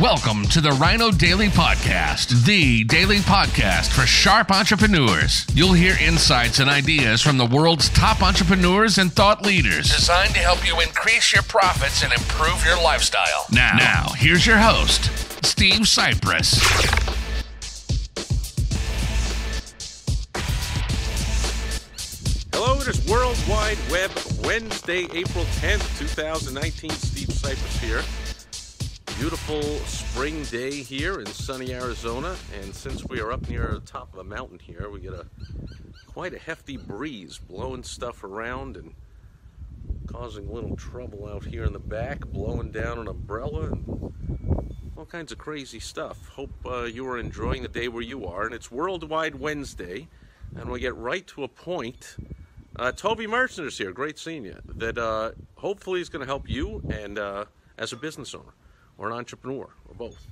Welcome to the Rhino Daily Podcast, the daily podcast for sharp entrepreneurs. You'll hear insights and ideas from the world's top entrepreneurs and thought leaders, designed to help you increase your profits and improve your lifestyle. Now, now here's your host, Steve Sipress. Hello, it is World Wide Web Wednesday, April 10th, 2019. Steve Sipress here. Beautiful spring day here in sunny Arizona, and since we are up near the top of a mountain here, we get a quite a hefty breeze blowing stuff around and causing a little trouble out here in the back, blowing down an umbrella and all kinds of crazy stuff. Hope uh, you are enjoying the day where you are, and it's Worldwide Wednesday, and we get right to a point. Uh, Toby Merchant is here. Great seeing you. That uh, hopefully is going to help you and uh, as a business owner or an entrepreneur or both.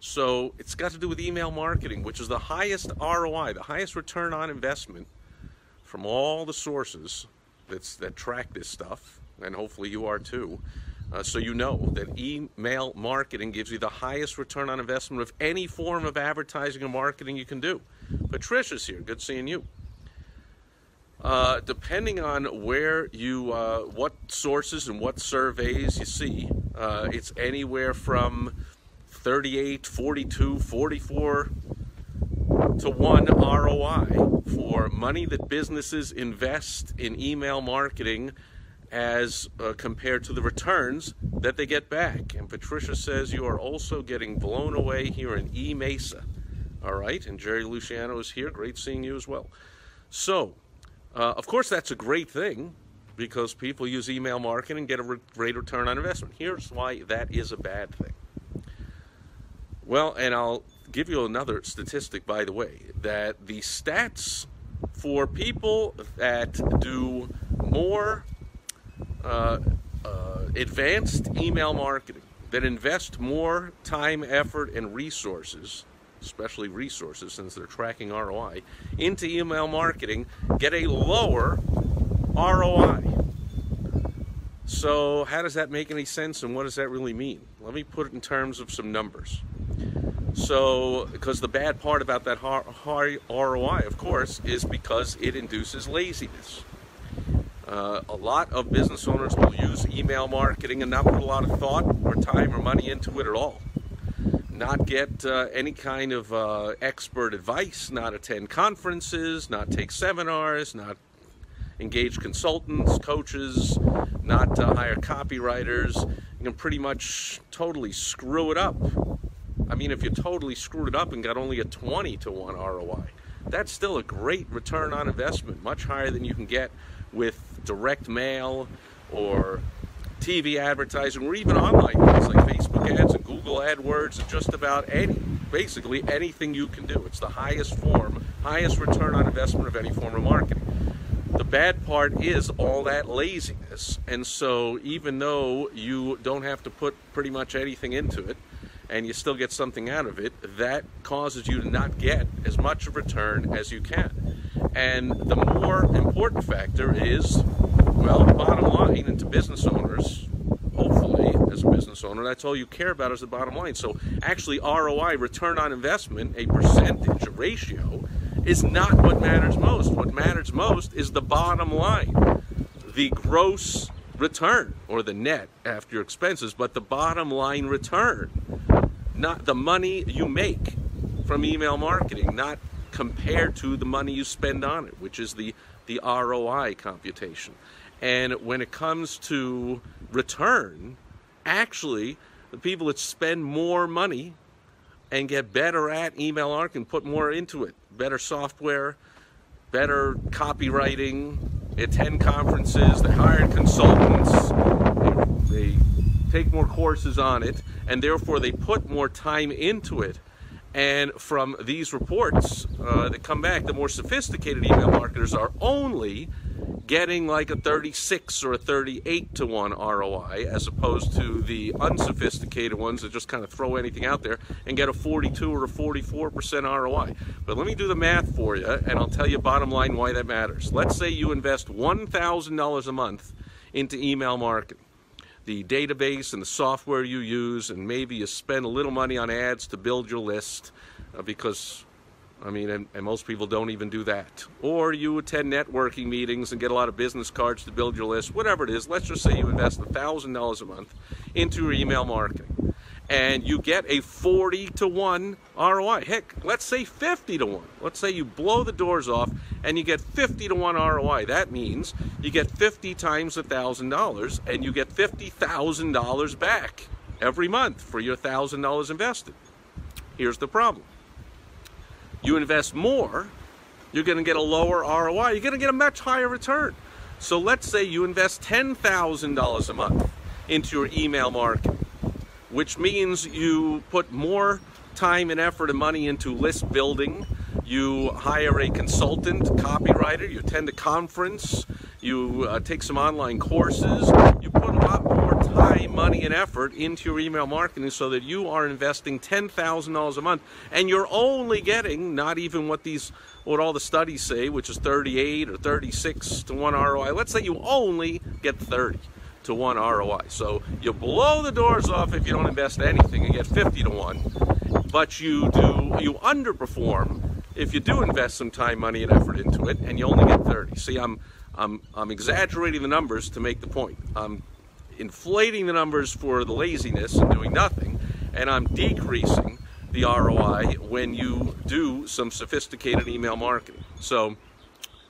So it's got to do with email marketing, which is the highest ROI, the highest return on investment from all the sources that's, that track this stuff, and hopefully you are too. Uh, so you know that email marketing gives you the highest return on investment of any form of advertising or marketing you can do. Patricia's here. Good seeing you. Uh, depending on where you, uh, what sources and what surveys you see, uh, it's anywhere from 38, 42, 44 to 1 ROI for money that businesses invest in email marketing as uh, compared to the returns that they get back. And Patricia says you are also getting blown away here in E Mesa. All right, and Jerry Luciano is here. Great seeing you as well. So, uh, of course, that's a great thing because people use email marketing and get a re- great return on investment. Here's why that is a bad thing. Well, and I'll give you another statistic, by the way, that the stats for people that do more uh, uh, advanced email marketing, that invest more time, effort, and resources, especially resources since they're tracking ROI, into email marketing, get a lower ROI. So, how does that make any sense and what does that really mean? Let me put it in terms of some numbers. So, because the bad part about that high ROI, of course, is because it induces laziness. Uh, a lot of business owners will use email marketing and not put a lot of thought or time or money into it at all. Not get uh, any kind of uh, expert advice, not attend conferences, not take seminars, not engage consultants, coaches, not uh, hire copywriters. You can pretty much totally screw it up. I mean, if you totally screwed it up and got only a 20 to 1 ROI, that's still a great return on investment, much higher than you can get with direct mail or TV advertising or even online things like Facebook ads and Google AdWords and just about any, basically anything you can do. It's the highest form, highest return on investment of any form of marketing. The bad part is all that laziness. And so, even though you don't have to put pretty much anything into it and you still get something out of it, that causes you to not get as much of a return as you can. And the more important factor is, well, bottom line, and to business owners, hopefully, as a business owner, that's all you care about is the bottom line. So, actually, ROI, return on investment, a percentage, a ratio, is not what matters most. What matters most is the bottom line, the gross return or the net after your expenses, but the bottom line return, not the money you make from email marketing, not compared to the money you spend on it, which is the, the ROI computation. And when it comes to return, actually, the people that spend more money and get better at email marketing, put more into it, better software, better copywriting, attend conferences, they hire consultants, they, they take more courses on it, and therefore they put more time into it. And from these reports uh, that come back, the more sophisticated email marketers are only getting like a 36 or a 38 to 1 ROI as opposed to the unsophisticated ones that just kind of throw anything out there and get a 42 or a 44% ROI. But let me do the math for you and I'll tell you bottom line why that matters. Let's say you invest $1,000 a month into email marketing. the database and the software you use, and maybe you spend a little money on ads to build your list uh, because I mean, and, and, most people don't even do that. Or you attend networking meetings and get a lot of business cards to build your list, whatever it is. Let's just say you invest $1,000 a month into your email marketing and you get a 40 to 1 ROI. Heck, let's say 50 to 1. Let's say you blow the doors off and you get 50 to 1 ROI. That means you get 50 times $1,000 and you get $50,000 back every month for your $1,000 invested. Here's the problem you invest more, you're going to get a lower ROI. You're going to get a much higher return. So let's say you invest $10,000 a month into your email marketing, which means you put more time and effort and money into list building. You hire a consultant, copywriter, you attend a conference, you uh, take some online courses, you put a lot more time, money, and effort into your email marketing so that you are investing $10,000 a month and you're only getting not even what these what all the studies say, which is 38 or 36 to 1 ROI. Let's say you only get 30 to 1 ROI. So you blow the doors off if you don't invest anything and get 50 to 1. But you do you underperform if you do invest some time, money, and effort into it and you only get 30. See, I'm I'm, I'm exaggerating the numbers to make the point. I'm inflating the numbers for the laziness and doing nothing, and I'm decreasing the ROI when you do some sophisticated email marketing. So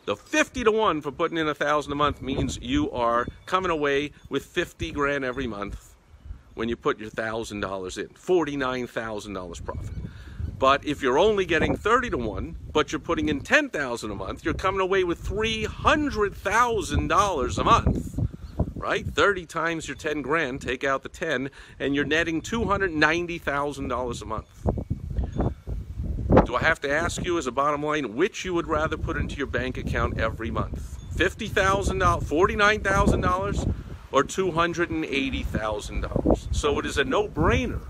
the 50 to 1 for putting in a thousand a month means you are coming away with 50 grand every month when you put your thousand dollars in. $49,000 profit. But if you're only getting 30 to 1, but you're putting in 10,000 a month, you're coming away with $300,000 a month. Right? 30 times your 10 grand, take out the 10, and you're netting $290,000 a month. Do I have to ask you as a bottom line which you would rather put into your bank account every month? $50,000, $49,000 or $280,000? So it is a no-brainer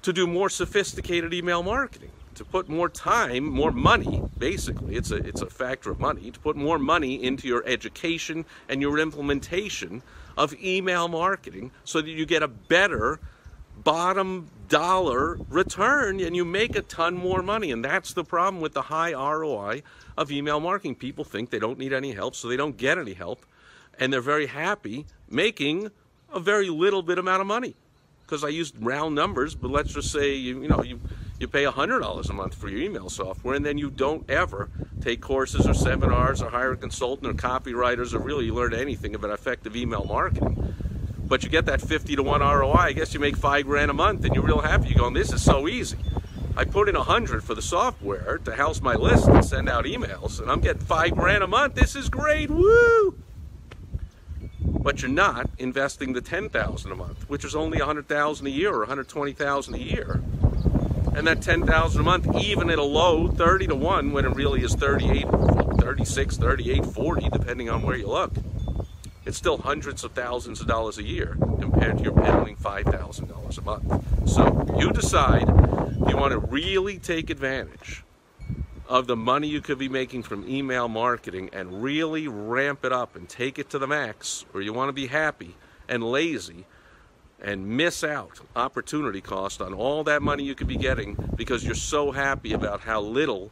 to do more sophisticated email marketing, to put more time, more money, basically, it's a, it's a factor of money, to put more money into your education and your implementation of email marketing so that you get a better bottom dollar return and you make a ton more money. And that's the problem with the high ROI of email marketing. People think they don't need any help, so they don't get any help. And they're very happy making a very little bit amount of money because I used round numbers, but let's just say you you know you you pay $100 a month for your email software and then you don't ever take courses or seminars or hire a consultant or copywriters or really learn anything about effective email marketing. But you get that 50 to 1 ROI, I guess you make 5 grand a month and you're real happy. You're going, this is so easy. I put in 100 for the software to house my list and send out emails and I'm getting 5 grand a month. This is great. Woo! but you're not investing the 10,000 a month, which is only 100,000 a year or 120,000 a year. And that 10,000 a month, even at a low 30 to 1, when it really is 38, 36, 38, 40, depending on where you look, it's still hundreds of thousands of dollars a year compared to your paying $5,000 a month. So you decide you want to really take advantage of the money you could be making from email marketing and really ramp it up and take it to the max, or you want to be happy and lazy and miss out opportunity cost on all that money you could be getting because you're so happy about how little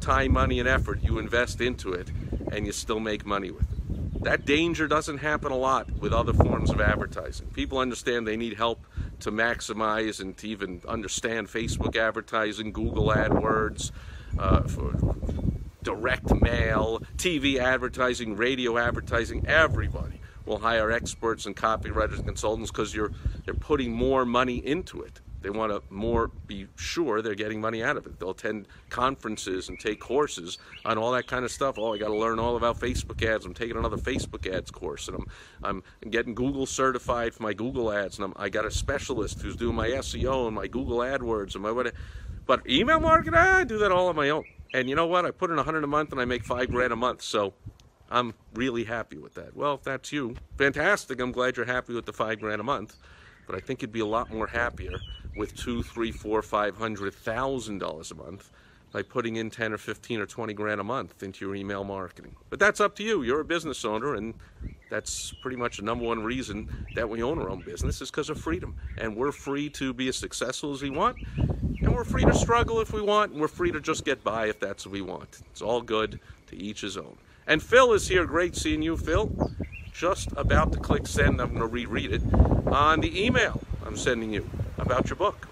time, money, and effort you invest into it and you still make money with it. That danger doesn't happen a lot with other forms of advertising. People understand they need help to maximize and to even understand Facebook advertising, Google AdWords, uh, direct mail, TV advertising, radio advertising, everybody will hire experts and copywriters and consultants because you're they're putting more money into it. They want to more be sure they're getting money out of it. They'll attend conferences and take courses on all that kind of stuff. Oh, I got to learn all about Facebook ads. I'm taking another Facebook ads course, and I'm I'm getting Google certified for my Google ads, and I'm, I got a specialist who's doing my SEO and my Google AdWords and my what. But email marketing, I do that all on my own. And you know what? I put in a hundred a month and I make five grand a month. So I'm really happy with that. Well, if that's you, fantastic. I'm glad you're happy with the five grand a month. But I think you'd be a lot more happier with two, three, four, five hundred thousand dollars a month by putting in 10 or 15 or 20 grand a month into your email marketing. But that's up to you. You're a business owner and That's pretty much the number one reason that we own our own business is because of freedom. And we're free to be as successful as we want. And we're free to struggle if we want. And we're free to just get by if that's what we want. It's all good to each his own. And Phil is here. Great seeing you, Phil. Just about to click send. I'm going to reread it on the email I'm sending you about your book.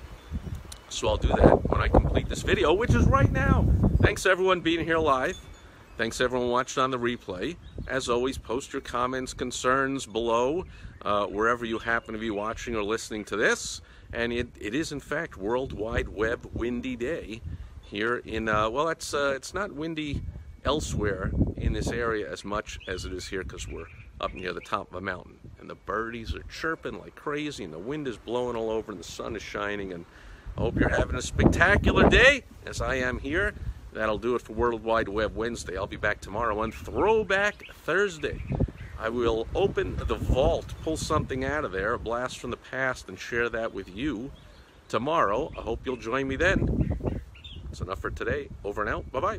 So I'll do that when I complete this video, which is right now. Thanks everyone being here live. Thanks everyone watching on the replay. As always, post your comments, concerns below, uh, wherever you happen to be watching or listening to this. And it, it is, in fact, World Wide Web Windy Day here in, uh, well, it's, uh, it's not windy elsewhere in this area as much as it is here because we're up near the top of a mountain. And the birdies are chirping like crazy, and the wind is blowing all over, and the sun is shining, and I hope you're having a spectacular day, as I am here. That'll do it for World Wide Web Wednesday. I'll be back tomorrow on Throwback Thursday. I will open the vault, pull something out of there, a blast from the past, and share that with you tomorrow. I hope you'll join me then. That's enough for today. Over and out. Bye bye.